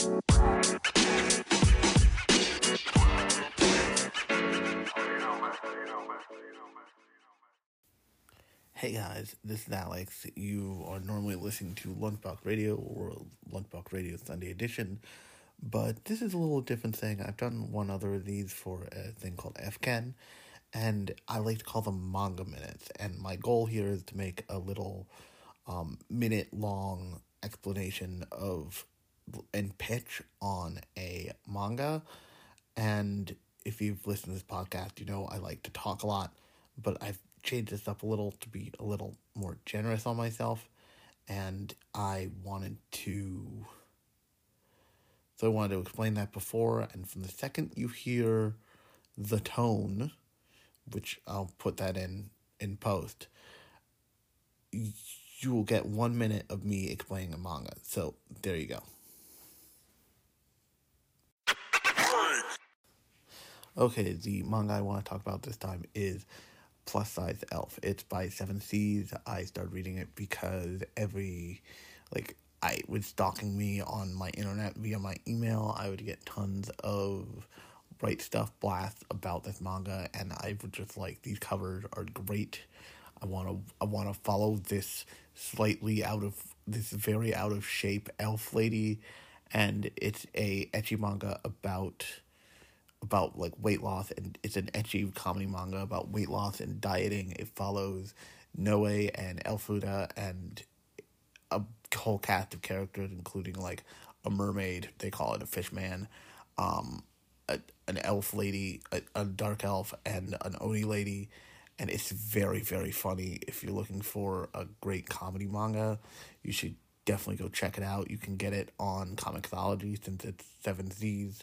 Hey guys, this is Alex. You are normally listening to Lunchbox Radio or Lunchbox Radio Sunday Edition, but this is a little different thing. I've done one other of these for a thing called FCAN, and I like to call them manga minutes. And my goal here is to make a little um, minute long explanation of and pitch on a manga. And if you've listened to this podcast, you know I like to talk a lot, but I've changed this up a little to be a little more generous on myself. And I wanted to. So I wanted to explain that before, and from the second you hear the tone, which I'll put that in in post, you will get one minute of me explaining a manga. So there you go. Okay, the manga I want to talk about this time is Plus Size Elf. It's by Seven Seas. I started reading it because every, like, I was stalking me on my internet via my email. I would get tons of Right Stuf blasts about this manga, and I would just like these covers are great. I want to I want to follow this slightly out of this very out of shape elf lady, and it's a ecchi manga about about like weight loss and it's an ecchi comedy manga about weight loss and dieting. It follows Noe and Elfuda and a whole cast of characters, including like a mermaid, they call it a fish man, um, a, an elf lady, a, a dark elf, and an oni lady. And it's very, very funny. If you're looking for a great comedy manga, you should definitely go check it out. You can get it on Comixology since it's Seven Seas